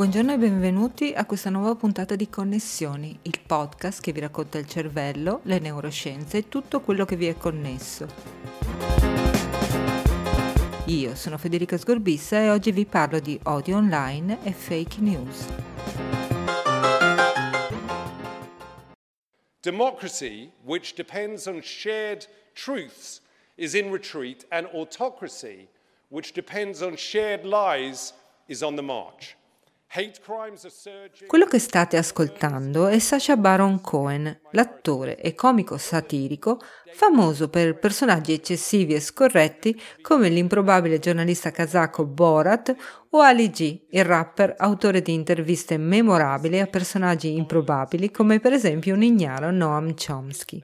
Buongiorno e benvenuti a questa nuova puntata di Connessioni, il podcast che vi racconta il cervello, le neuroscienze e tutto quello che vi è connesso. Io sono Federica Sgorbissa e oggi vi parlo di odio online e fake news. Democracy, which depends on shared truths, is in retreat, and autocracy, which depends on shared lies, is on the march. Quello che state ascoltando è Sacha Baron Cohen, l'attore e comico satirico famoso per personaggi eccessivi e scorretti come l'improbabile giornalista kazako Borat o Ali G, il rapper autore di interviste memorabili a personaggi improbabili come per esempio un ignaro Noam Chomsky.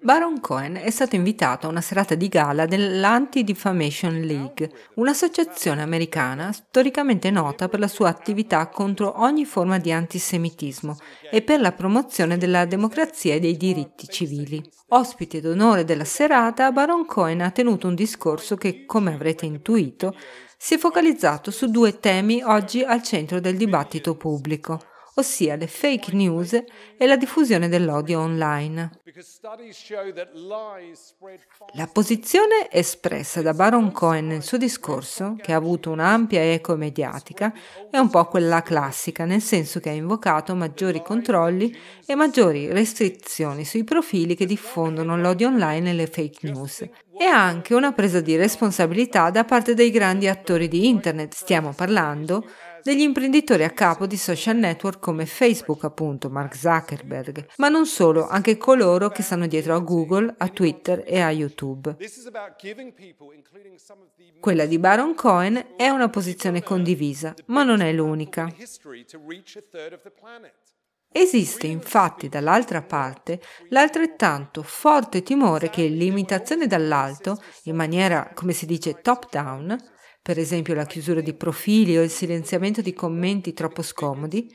Baron Cohen è stato invitato a una serata di gala dell'Anti-Defamation League, un'associazione americana storicamente nota per la sua attività contro ogni forma di antisemitismo e per la promozione della democrazia e dei diritti civili. Ospite d'onore della serata, Baron Cohen ha tenuto un discorso che, come avrete intuito, si è focalizzato su due temi oggi al centro del dibattito pubblico ossia le fake news e la diffusione dell'odio online. La posizione espressa da Baron Cohen nel suo discorso, che ha avuto un'ampia eco mediatica, è un po' quella classica, nel senso che ha invocato maggiori controlli e maggiori restrizioni sui profili che diffondono l'odio online e le fake news. E anche una presa di responsabilità da parte dei grandi attori di Internet. Stiamo parlando degli imprenditori a capo di social network come Facebook, appunto, Mark Zuckerberg, ma non solo, anche coloro che stanno dietro a Google, a Twitter e a YouTube. Quella di Baron Cohen è una posizione condivisa, ma non è l'unica. Esiste infatti dall'altra parte l'altrettanto forte timore che l'imitazione dall'alto, in maniera, come si dice, top-down, per esempio la chiusura di profili o il silenziamento di commenti troppo scomodi,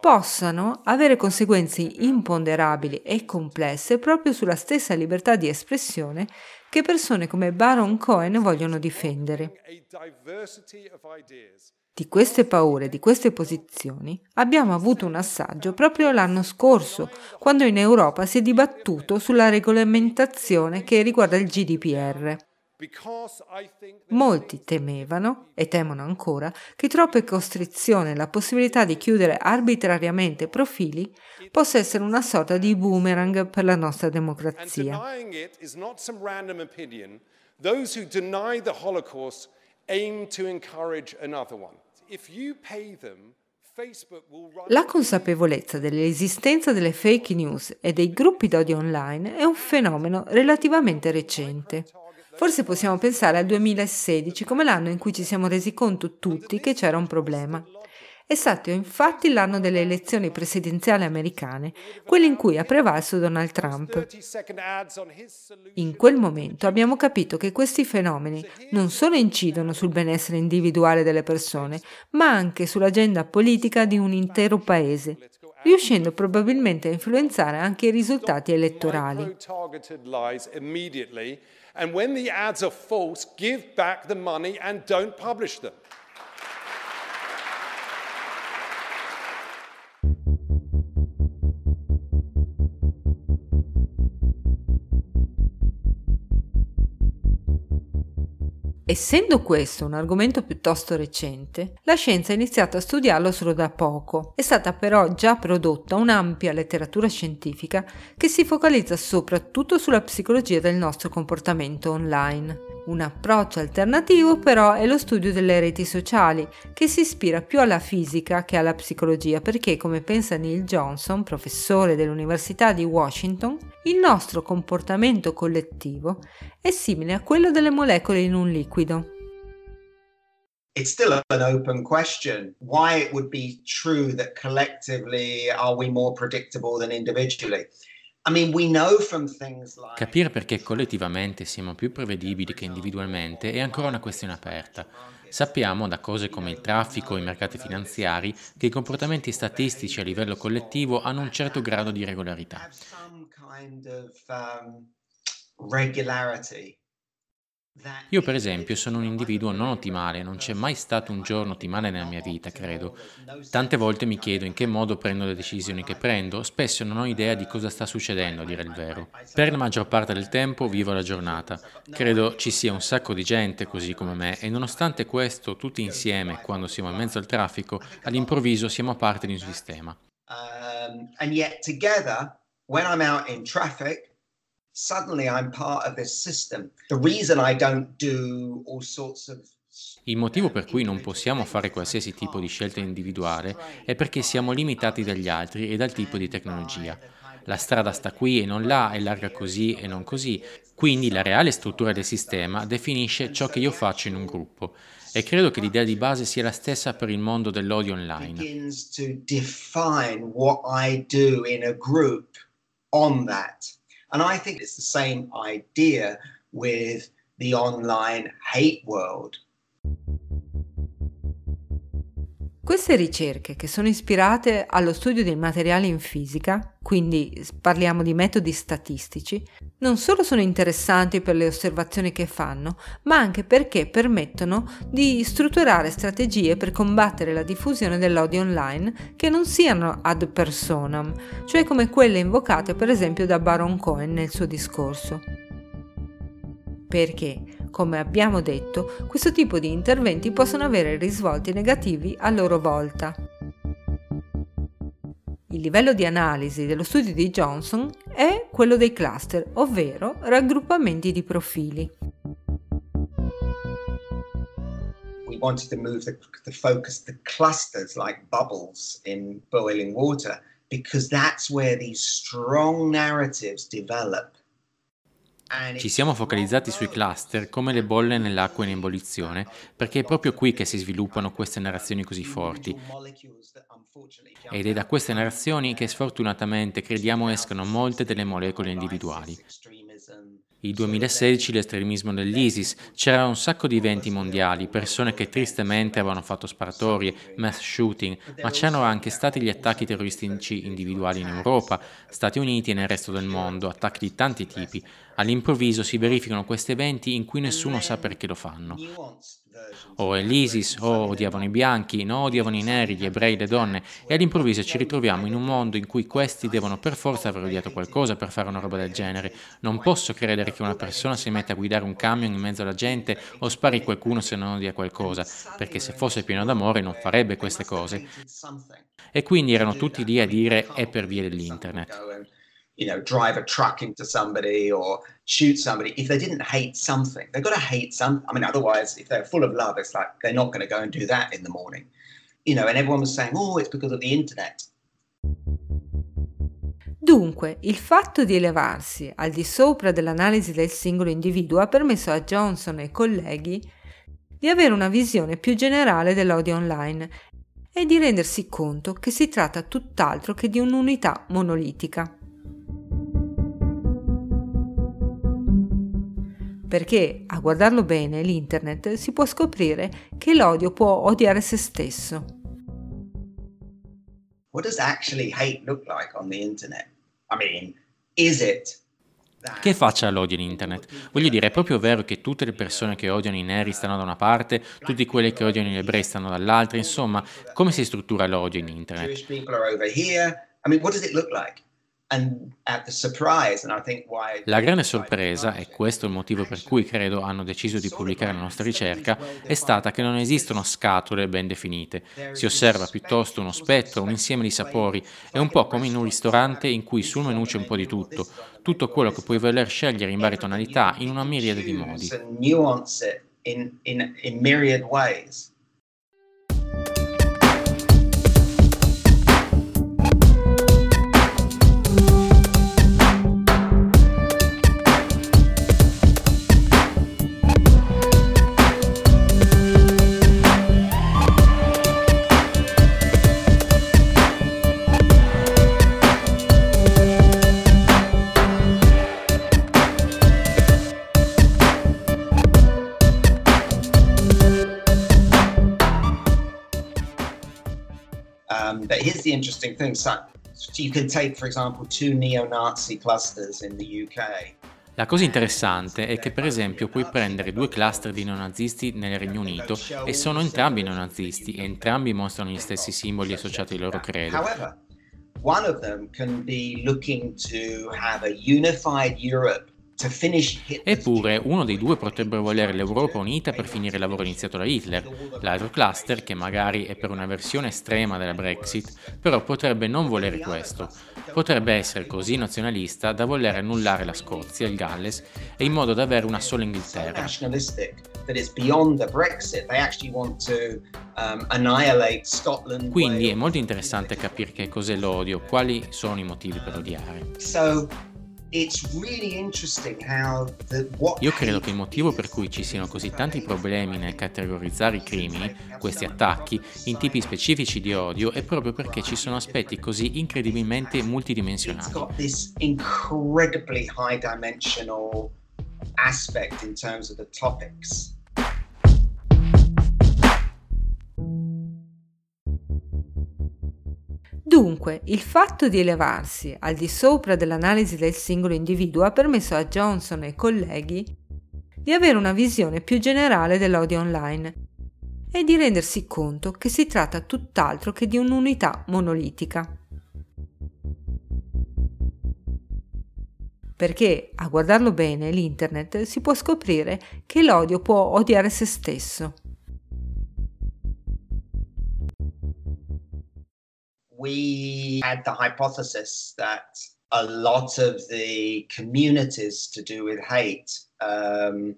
possano avere conseguenze imponderabili e complesse proprio sulla stessa libertà di espressione che persone come Baron Cohen vogliono difendere. Di queste paure, di queste posizioni, abbiamo avuto un assaggio proprio l'anno scorso, quando in Europa si è dibattuto sulla regolamentazione che riguarda il GDPR. Molti temevano, e temono ancora, che troppe costrizioni e la possibilità di chiudere arbitrariamente profili possa essere una sorta di boomerang per la nostra democrazia. La consapevolezza dell'esistenza delle fake news e dei gruppi d'odio online è un fenomeno relativamente recente. Forse possiamo pensare al 2016 come l'anno in cui ci siamo resi conto tutti che c'era un problema. È stato infatti l'anno delle elezioni presidenziali americane, quello in cui ha prevalso Donald Trump. In quel momento abbiamo capito che questi fenomeni non solo incidono sul benessere individuale delle persone, ma anche sull'agenda politica di un intero paese, riuscendo probabilmente a influenzare anche i risultati elettorali. And when the ads are false, give back the money and don't publish them. Essendo questo un argomento piuttosto recente, la scienza ha iniziato a studiarlo solo da poco. È stata però già prodotta un'ampia letteratura scientifica che si focalizza soprattutto sulla psicologia del nostro comportamento online. Un approccio alternativo però è lo studio delle reti sociali, che si ispira più alla fisica che alla psicologia perché, come pensa Neil Johnson, professore dell'Università di Washington, il nostro comportamento collettivo è simile a quello delle molecole in un liquido. It's still an open question why it would be true that collectively are we more predictable than individually. Capire perché collettivamente siamo più prevedibili che individualmente è ancora una questione aperta. Sappiamo da cose come il traffico e i mercati finanziari che i comportamenti statistici a livello collettivo hanno un certo grado di regolarità. Io per esempio sono un individuo non ottimale, non c'è mai stato un giorno ottimale nella mia vita, credo. Tante volte mi chiedo in che modo prendo le decisioni che prendo, spesso non ho idea di cosa sta succedendo, a dire il vero. Per la maggior parte del tempo vivo la giornata. Credo ci sia un sacco di gente così come me e nonostante questo, tutti insieme, quando siamo in mezzo al traffico, all'improvviso siamo parte di un sistema. Um, and yet together, when I'm out in traffic, suddenly I'm part of this system. The reason I don't do all sorts of il motivo per cui non possiamo fare qualsiasi tipo di scelta individuale è perché siamo limitati dagli altri e dal tipo di tecnologia. La strada sta qui e non là, è larga così e non così, quindi la reale struttura del sistema definisce ciò che io faccio in un gruppo. E credo che l'idea di base sia la stessa per il mondo dell'odio online. And I think it's the same idea with the online hate world. Queste ricerche, che sono ispirate allo studio dei materiali in fisica, quindi parliamo di metodi statistici, non solo sono interessanti per le osservazioni che fanno, ma anche perché permettono di strutturare strategie per combattere la diffusione dell'odio online che non siano ad personam, cioè come quelle invocate per esempio da Baron Cohen nel suo discorso. Perché? Come abbiamo detto, questo tipo di interventi possono avere risvolti negativi a loro volta. Il livello di analisi dello studio di Johnson è quello dei cluster, ovvero raggruppamenti di profili. We wanted to move the, the focus to clusters like bubbles in boiling water because that's where these strong narratives develop ci siamo focalizzati sui cluster come le bolle nell'acqua in ebollizione, perché è proprio qui che si sviluppano queste narrazioni così forti. Ed è da queste narrazioni che sfortunatamente crediamo escano molte delle molecole individuali. Il 2016 l'estremismo dell'ISIS, c'era un sacco di eventi mondiali, persone che tristemente avevano fatto sparatorie, mass shooting, ma c'erano anche stati gli attacchi terroristici individuali in Europa, Stati Uniti e nel resto del mondo, attacchi di tanti tipi. All'improvviso si verificano questi eventi in cui nessuno sa perché lo fanno. O è l'ISIS, o odiavano i bianchi, no odiavano i neri, gli ebrei, le donne, e all'improvviso ci ritroviamo in un mondo in cui questi devono per forza aver odiato qualcosa per fare una roba del genere. Non posso credere che una persona si metta a guidare un camion in mezzo alla gente o spari qualcuno se non odia qualcosa, perché se fosse pieno d'amore non farebbe queste cose. E quindi erano tutti lì a dire è per via dell'internet you know, drive a truck into somebody or shoot somebody, if they didn't hate something, they've got to hate some. I mean, otherwise, if they're full of love, it's like they're not going to go and do that in the morning, you know. And everyone was saying, "Oh, it's because of the internet." Dunque, il fatto di elevarsi al di sopra dell'analisi del singolo individuo ha permesso a Johnson e colleghi di avere una visione più generale dell'odio online e di rendersi conto che si tratta tutt'altro che di un'unità monolitica. Perché a guardarlo bene l'internet si può scoprire che l'odio può odiare se stesso. What does actually hate look like on the internet? I mean, is it che faccia l'odio in internet? Voglio dire, è proprio vero che tutte le persone che odiano i neri stanno da una parte, tutti quelli che odiano gli ebrei stanno dall'altra, insomma, come si struttura l'odio in internet? I mean, what does it look like? La grande sorpresa, e questo è il motivo per cui credo hanno deciso di pubblicare la nostra ricerca, è stata che non esistono scatole ben definite. Si osserva piuttosto uno spettro, un insieme di sapori. È un po' come in un ristorante in cui sul menù c'è un po' di tutto, tutto quello che puoi voler scegliere in varie tonalità, in una miriade di modi. The interesting thing. You can take, for example, two neo-Nazi clusters in the UK. La cosa interessante è che per esempio puoi prendere due cluster di neonazisti nel Regno Unito e sono entrambi neonazisti e entrambi mostrano gli stessi simboli associati ai loro credo. One of them can be looking to have a unified Europe Eppure uno dei due potrebbe volere l'Europa unita per finire il lavoro iniziato da Hitler, l'altro cluster, che magari è per una versione estrema della Brexit, però potrebbe non volere questo. Potrebbe essere così nazionalista da voler annullare la Scozia, il Galles, e in modo da avere una sola Inghilterra. Um, Quindi è molto interessante capire che cos'è l'odio, quali sono i motivi per odiare. Io credo che il motivo per cui ci siano così tanti problemi nel categorizzare i crimini, questi attacchi, in tipi specifici di odio è proprio perché ci sono aspetti così incredibilmente multidimensionali. aspect in terms of the topics. Dunque, il fatto di elevarsi al di sopra dell'analisi del singolo individuo ha permesso a Johnson e colleghi di avere una visione più generale dell'odio online e di rendersi conto che si tratta tutt'altro che di un'unità monolitica. Perché, a guardarlo bene, l'internet si può scoprire che l'odio può odiare se stesso we had the hypothesis that a lot of the communities to do with hate um,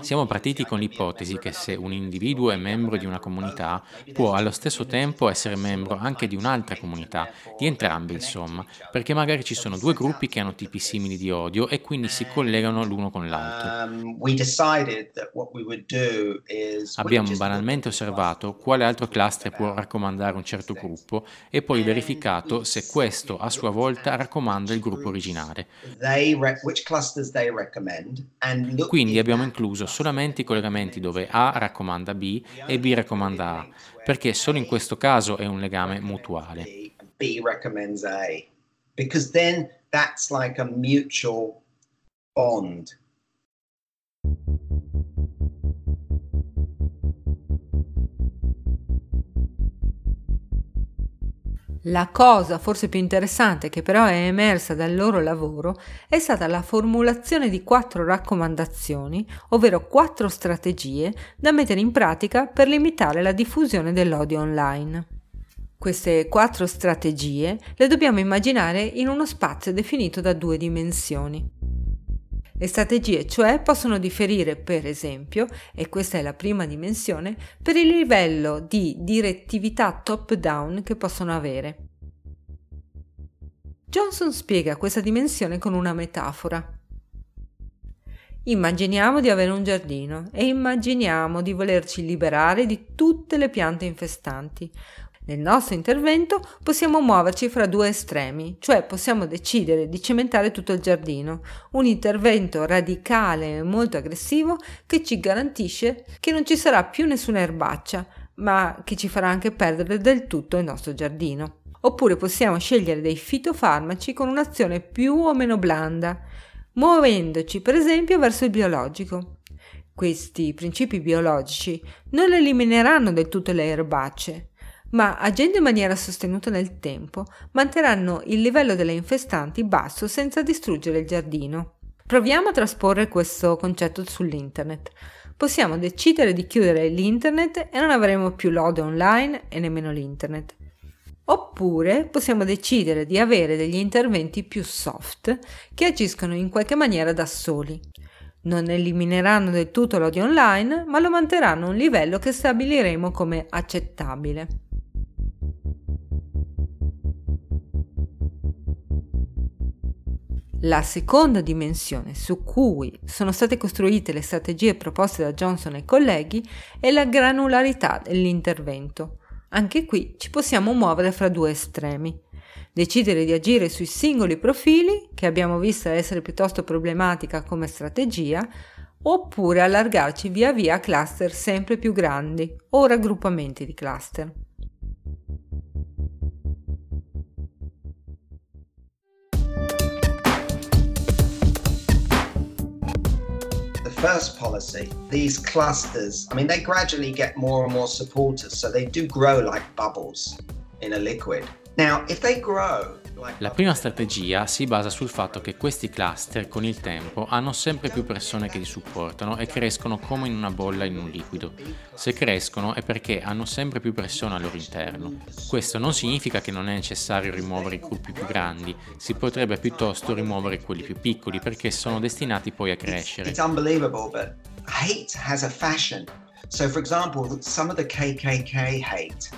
Siamo partiti con l'ipotesi che se un individuo è membro di una comunità, può allo stesso tempo essere membro anche di un'altra comunità, di entrambi insomma, perché magari ci sono due gruppi che hanno tipi simili di odio e quindi si collegano l'uno con l'altro. Um, Abbiamo banalmente osservato quale altro cluster può raccomandare un certo gruppo e poi verificato se questo a sua volta raccomanda il gruppo originale. Quindi abbiamo incluso solamente i collegamenti dove A raccomanda B e B raccomanda A, perché solo in questo caso è un legame mutuale. B recommends A, because then that's like a mutual bond. La cosa forse più interessante che però è emersa dal loro lavoro è stata la formulazione di quattro raccomandazioni, ovvero quattro strategie da mettere in pratica per limitare la diffusione dell'odio online. Queste quattro strategie le dobbiamo immaginare in uno spazio definito da due dimensioni. Le strategie cioè possono differire, per esempio, e questa è la prima dimensione, per il livello di direttività top-down che possono avere. Johnson spiega questa dimensione con una metafora. Immaginiamo di avere un giardino e immaginiamo di volerci liberare di tutte le piante infestanti, nel nostro intervento possiamo muoverci fra due estremi, cioè possiamo decidere di cementare tutto il giardino, un intervento radicale e molto aggressivo che ci garantisce che non ci sarà più nessuna erbaccia, ma che ci farà anche perdere del tutto il nostro giardino. Oppure possiamo scegliere dei fitofarmaci con un'azione più o meno blanda, muovendoci per esempio verso il biologico. Questi principi biologici non elimineranno del tutto le erbacce, ma agendo in maniera sostenuta nel tempo manterranno il livello delle infestanti basso senza distruggere il giardino. Proviamo a trasporre questo concetto sull'internet. Possiamo decidere di chiudere l'internet e non avremo più l'ode online e nemmeno l'internet. Oppure possiamo decidere di avere degli interventi più soft che agiscono in qualche maniera da soli. Non elimineranno del tutto l'odio online, ma lo manterranno a un livello che stabiliremo come accettabile. La seconda dimensione su cui sono state costruite le strategie proposte da Johnson e colleghi è la granularità dell'intervento. Anche qui ci possiamo muovere fra due estremi. Decidere di agire sui singoli profili, che abbiamo visto essere piuttosto problematica come strategia, oppure allargarci via via a cluster sempre più grandi o raggruppamenti di cluster. First policy, these clusters, I mean, they gradually get more and more supporters, so they do grow like bubbles in a liquid. Now, if they grow La prima strategia si basa sul fatto che questi cluster con il tempo hanno sempre più persone che li supportano e crescono come in una bolla in un liquido. Se crescono è perché hanno sempre più persone al loro interno. Questo non significa che non è necessario rimuovere i gruppi più grandi, si potrebbe piuttosto rimuovere quelli più piccoli perché sono destinati poi a crescere. It's unbelievable, but hate has a fashion. So for example, some of the KKK hate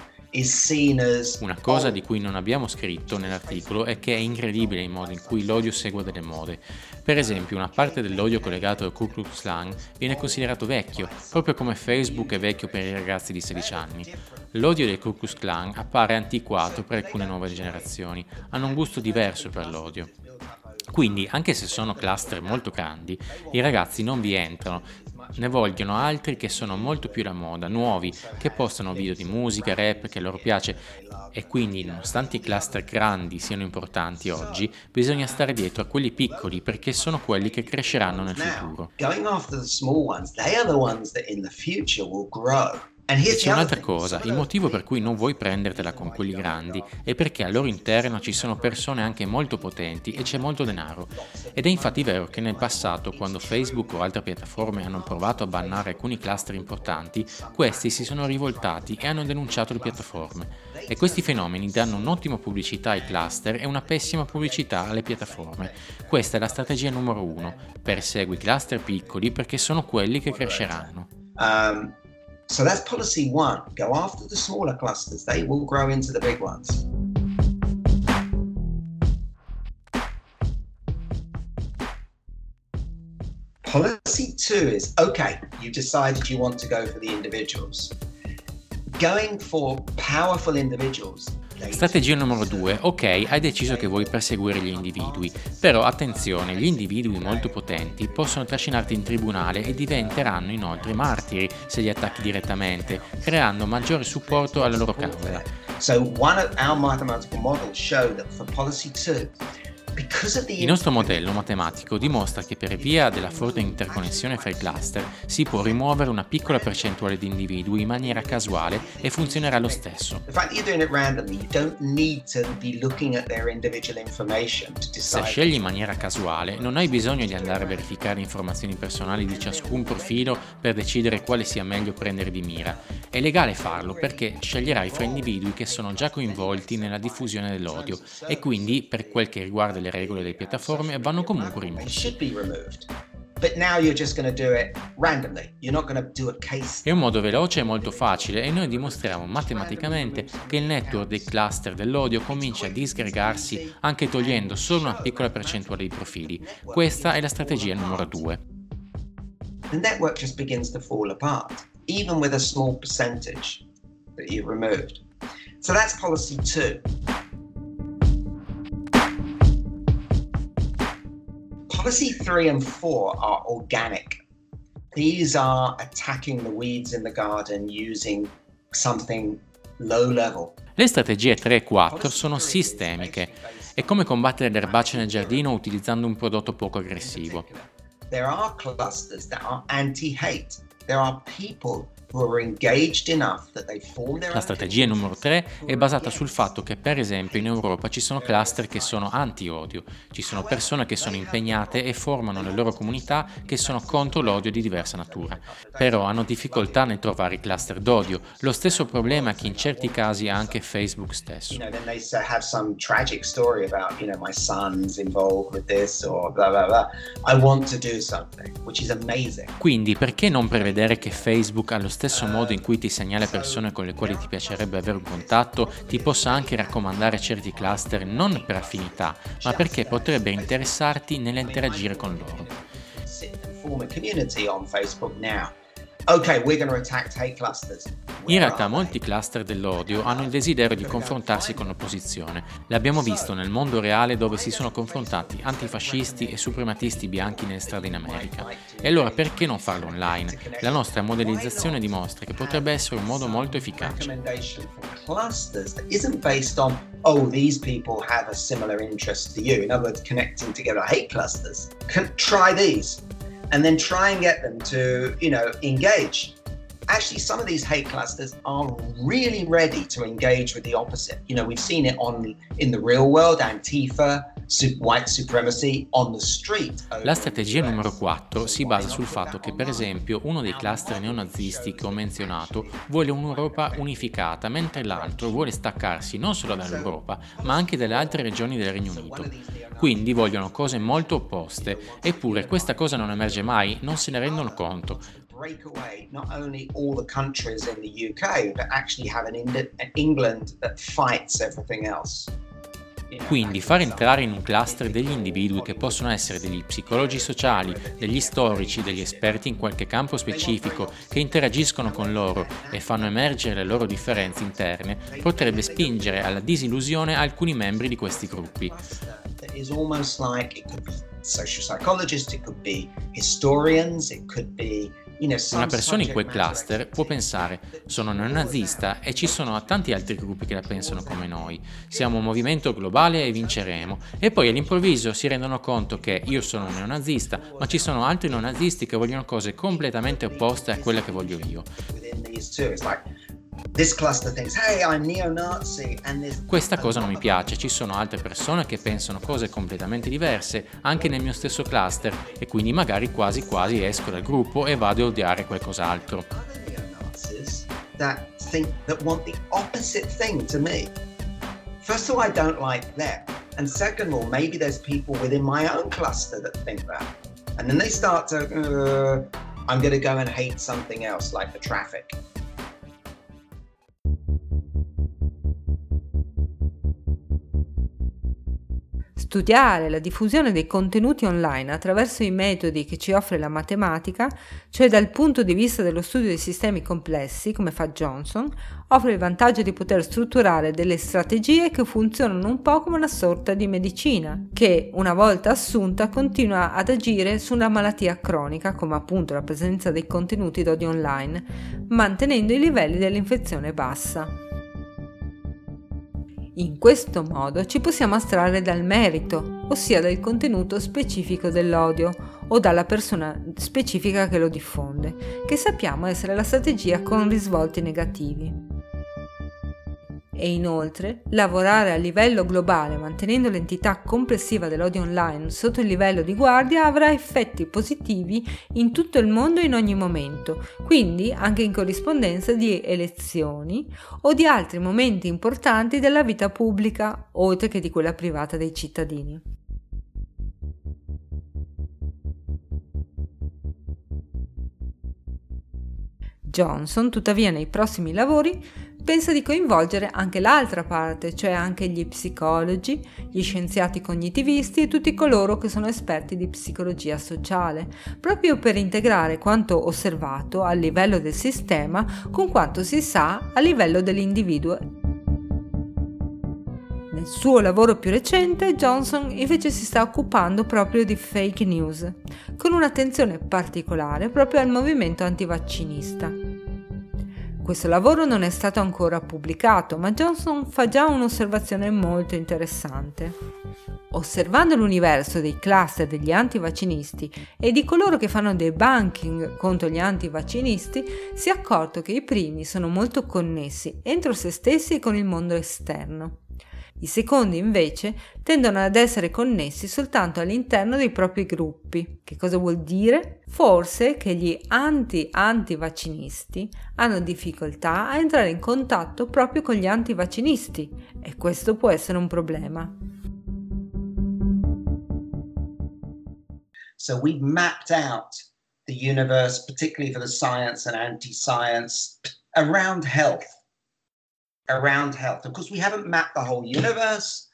una cosa di cui non abbiamo scritto nell'articolo è che è incredibile il modo in cui l'odio segue delle mode. Per esempio, una parte dell'odio collegato al Ku Klux Klan viene considerato vecchio, proprio come Facebook è vecchio per i ragazzi di 16 anni. L'odio del Ku Klux Klan appare antiquato per alcune nuove generazioni, hanno un gusto diverso per l'odio. Quindi, anche se sono cluster molto grandi, i ragazzi non vi entrano, ne vogliono altri che sono molto più la moda, nuovi, che postano video di musica, rap che loro piace e quindi nonostante i cluster grandi siano importanti oggi, bisogna stare dietro a quelli piccoli perché sono quelli che cresceranno nel futuro. Going after the small ones, they are the ones that in the future will grow. E c'è un'altra cosa, il motivo per cui non vuoi prendertela con quelli grandi è perché al loro interno ci sono persone anche molto potenti e c'è molto denaro. Ed è infatti vero che nel passato, quando Facebook o altre piattaforme hanno provato a bannare alcuni cluster importanti, questi si sono rivoltati e hanno denunciato le piattaforme. E questi fenomeni danno un'ottima pubblicità ai cluster e una pessima pubblicità alle piattaforme. Questa è la strategia numero uno. Persegui cluster piccoli perché sono quelli che cresceranno. Um. So that's policy one. Go after the smaller clusters, they will grow into the big ones. Policy two is okay, you've decided you want to go for the individuals. Going for powerful individuals Strategia numero 2. Ok, hai deciso che vuoi perseguire gli individui, però attenzione, gli individui molto potenti possono trascinarti in tribunale e diventeranno inoltre martiri se li attacchi direttamente, creando maggiore supporto alla loro causa. So one of our mathematical models show that for policy 2 il nostro modello matematico dimostra che per via della forte interconnessione fra i cluster si può rimuovere una piccola percentuale di individui in maniera casuale e funzionerà lo stesso. Se scegli in maniera casuale, non hai bisogno di andare a verificare informazioni personali di ciascun profilo per decidere quale sia meglio prendere di mira. È legale farlo perché sceglierai fra individui che sono già coinvolti nella diffusione dell'odio e quindi, per quel che riguarda le regole delle piattaforme vanno comunque rimossi. È un modo veloce e molto facile e noi dimostriamo matematicamente che il network dei cluster dell'odio comincia a disgregarsi anche togliendo solo una piccola percentuale di profili. Questa è la strategia numero 2. The network just begins to fall apart, even with a small percentage that you've removed. So that's policy 2. Policy three and four are organic. These are attacking the weeds in the garden using something low level. Le strategie 3 e 4 sono sistemiche. È come combattere le erbacce nel giardino utilizzando un prodotto poco aggressivo. There are clusters that are anti-hate. There are people la strategia numero 3 è basata sul fatto che per esempio in Europa ci sono cluster che sono anti-odio, ci sono persone che sono impegnate e formano le loro comunità che sono contro l'odio di diversa natura, però hanno difficoltà nel trovare i cluster d'odio, lo stesso problema che in certi casi ha anche Facebook stesso. Quindi perché non prevedere che Facebook ha lo stesso stesso modo in cui ti segnala persone con le quali ti piacerebbe avere un contatto, ti possa anche raccomandare certi cluster non per affinità, ma perché potrebbe interessarti nell'interagire con loro. In realtà molti cluster dell'odio hanno il desiderio di confrontarsi con l'opposizione. L'abbiamo visto nel mondo reale dove si sono confrontati antifascisti e suprematisti bianchi nelle strade in America. E allora perché non farlo online? La nostra modellizzazione dimostra che potrebbe essere un modo molto efficace. oh, these people have a similar interest to you. In other words, connecting together hate clusters. Try these. And then try and get them to, you know, engage. Actually, some of these hate clusters are really ready to engage with the opposite. You know, we've seen it on in the real world, Antifa, white supremacy on the street. La strategia numero 4 si basa sul fatto che, per esempio, uno dei cluster neonazisti che ho menzionato vuole un'Europa unificata, mentre l'altro vuole staccarsi non solo dall'Europa, ma anche dalle altre regioni del Regno Unito. Quindi vogliono cose molto opposte, eppure questa cosa non emerge mai, non se ne rendono conto. break away not only all the countries in the UK, but actually have an England that fights everything else. Quindi far entrare in un cluster degli individui che possono essere degli psicologi sociali, degli storici, degli esperti in qualche campo specifico che interagiscono con loro e fanno emergere le loro differenze interne potrebbe spingere alla disillusione alcuni membri di questi gruppi. social psychologists, it could be historians, it could be una persona in quel cluster può pensare sono neonazista e ci sono tanti altri gruppi che la pensano come noi, siamo un movimento globale e vinceremo. E poi all'improvviso si rendono conto che io sono un neonazista ma ci sono altri neonazisti che vogliono cose completamente opposte a quelle che voglio io. Questa cosa non mi piace, ci sono altre persone che pensano cose completamente diverse anche nel mio stesso cluster e quindi magari quasi quasi esco dal gruppo e vado a odiare qualcos'altro. First of all, I don't like them. And second of all, maybe there's people within my own cluster that think that. And then they start to, uh, I'm going to go and hate something else like the traffic. Studiare la diffusione dei contenuti online attraverso i metodi che ci offre la matematica, cioè dal punto di vista dello studio dei sistemi complessi, come fa Johnson, offre il vantaggio di poter strutturare delle strategie che funzionano un po' come una sorta di medicina, che una volta assunta continua ad agire su una malattia cronica, come appunto la presenza dei contenuti d'odio online, mantenendo i livelli dell'infezione bassa. In questo modo ci possiamo astrarre dal merito, ossia dal contenuto specifico dell'odio o dalla persona specifica che lo diffonde, che sappiamo essere la strategia con risvolti negativi e inoltre lavorare a livello globale mantenendo l'entità complessiva dell'odio online sotto il livello di guardia avrà effetti positivi in tutto il mondo in ogni momento, quindi anche in corrispondenza di elezioni o di altri momenti importanti della vita pubblica, oltre che di quella privata dei cittadini. Johnson, tuttavia, nei prossimi lavori pensa di coinvolgere anche l'altra parte, cioè anche gli psicologi, gli scienziati cognitivisti e tutti coloro che sono esperti di psicologia sociale, proprio per integrare quanto osservato a livello del sistema con quanto si sa a livello dell'individuo. Nel suo lavoro più recente, Johnson invece si sta occupando proprio di fake news, con un'attenzione particolare proprio al movimento antivaccinista. Questo lavoro non è stato ancora pubblicato, ma Johnson fa già un'osservazione molto interessante. Osservando l'universo dei cluster degli antivaccinisti e di coloro che fanno debunking contro gli antivaccinisti, si è accorto che i primi sono molto connessi entro se stessi e con il mondo esterno. I secondi invece tendono ad essere connessi soltanto all'interno dei propri gruppi. Che cosa vuol dire? Forse che gli anti-antivaccinisti hanno difficoltà a entrare in contatto proprio con gli antivaccinisti e questo può essere un problema. So we've mapped out the universe, particularly for the science and anti-science, around health. Around health. Of course, we haven't mapped the whole universe.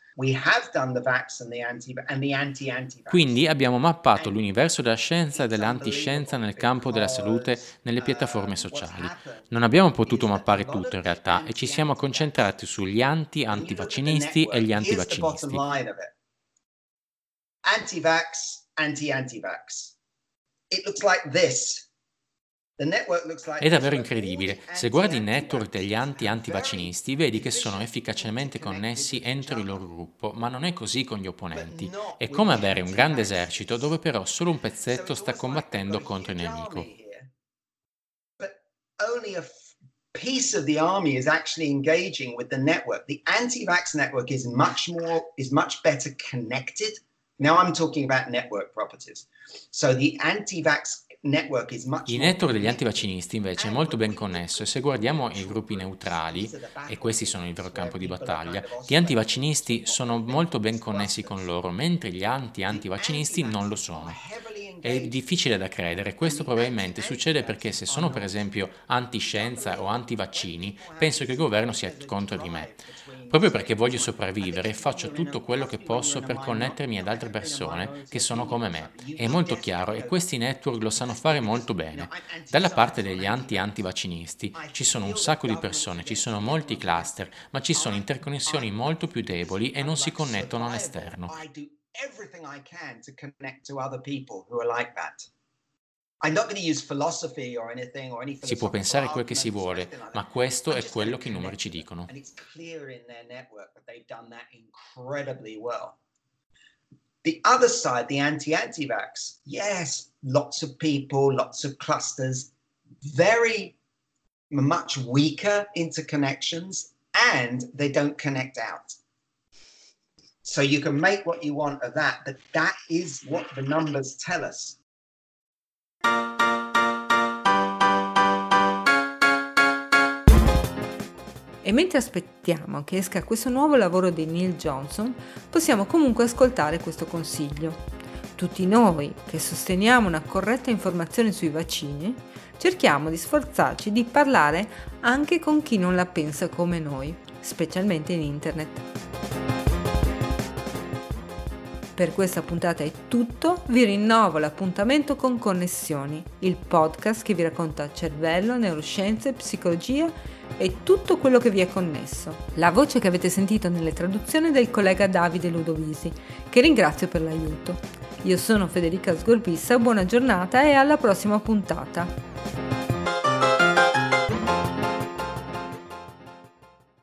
Quindi abbiamo mappato l'universo della scienza e dell'antiscienza nel campo della salute nelle piattaforme sociali. Non abbiamo potuto mappare tutto in realtà e ci siamo concentrati sugli anti-antivaccinisti e gli antivaccinisti. Anti-vax, anti-anti-vax. It looks like this. È davvero incredibile. Se guardi i network degli anti-antivaccinisti, vedi che sono efficacemente connessi entro il loro gruppo, ma non è così con gli opponenti. È come avere un grande esercito dove però solo un pezzetto sta combattendo contro il nemico. piece of the army is actually engaging with the network. The anti-vax network is much more is much better connected. Now I'm talking about network properties. So the anti-vax il network degli antivaccinisti invece è molto ben connesso e se guardiamo i gruppi neutrali, e questi sono il vero campo di battaglia, gli antivaccinisti sono molto ben connessi con loro, mentre gli anti-antivaccinisti non lo sono. È difficile da credere, questo probabilmente succede perché se sono per esempio anti-scienza o anti-vaccini, penso che il governo sia contro di me. Proprio perché voglio sopravvivere, faccio tutto quello che posso per connettermi ad altre persone che sono come me. È molto chiaro e questi network lo sanno fare molto bene. Dalla parte degli anti-antivaccinisti ci sono un sacco di persone, ci sono molti cluster, ma ci sono interconnessioni molto più deboli e non si connettono all'esterno. Si può pensare quel che si vuole, ma questo è quello che i numeri ci dicono. The other side, the anti-anti-vax, yes, lots of people, lots of clusters, very much weaker interconnections, and they don't connect out. So you can make what you want of that, but that is what the numbers tell us. E mentre aspettiamo che esca questo nuovo lavoro di Neil Johnson, possiamo comunque ascoltare questo consiglio. Tutti noi che sosteniamo una corretta informazione sui vaccini, cerchiamo di sforzarci di parlare anche con chi non la pensa come noi, specialmente in internet. Per questa puntata è tutto, vi rinnovo l'appuntamento con Connessioni, il podcast che vi racconta cervello, neuroscienze, psicologia e tutto quello che vi è connesso. La voce che avete sentito nelle traduzioni del collega Davide Ludovisi, che ringrazio per l'aiuto. Io sono Federica Sgorbissa, buona giornata e alla prossima puntata.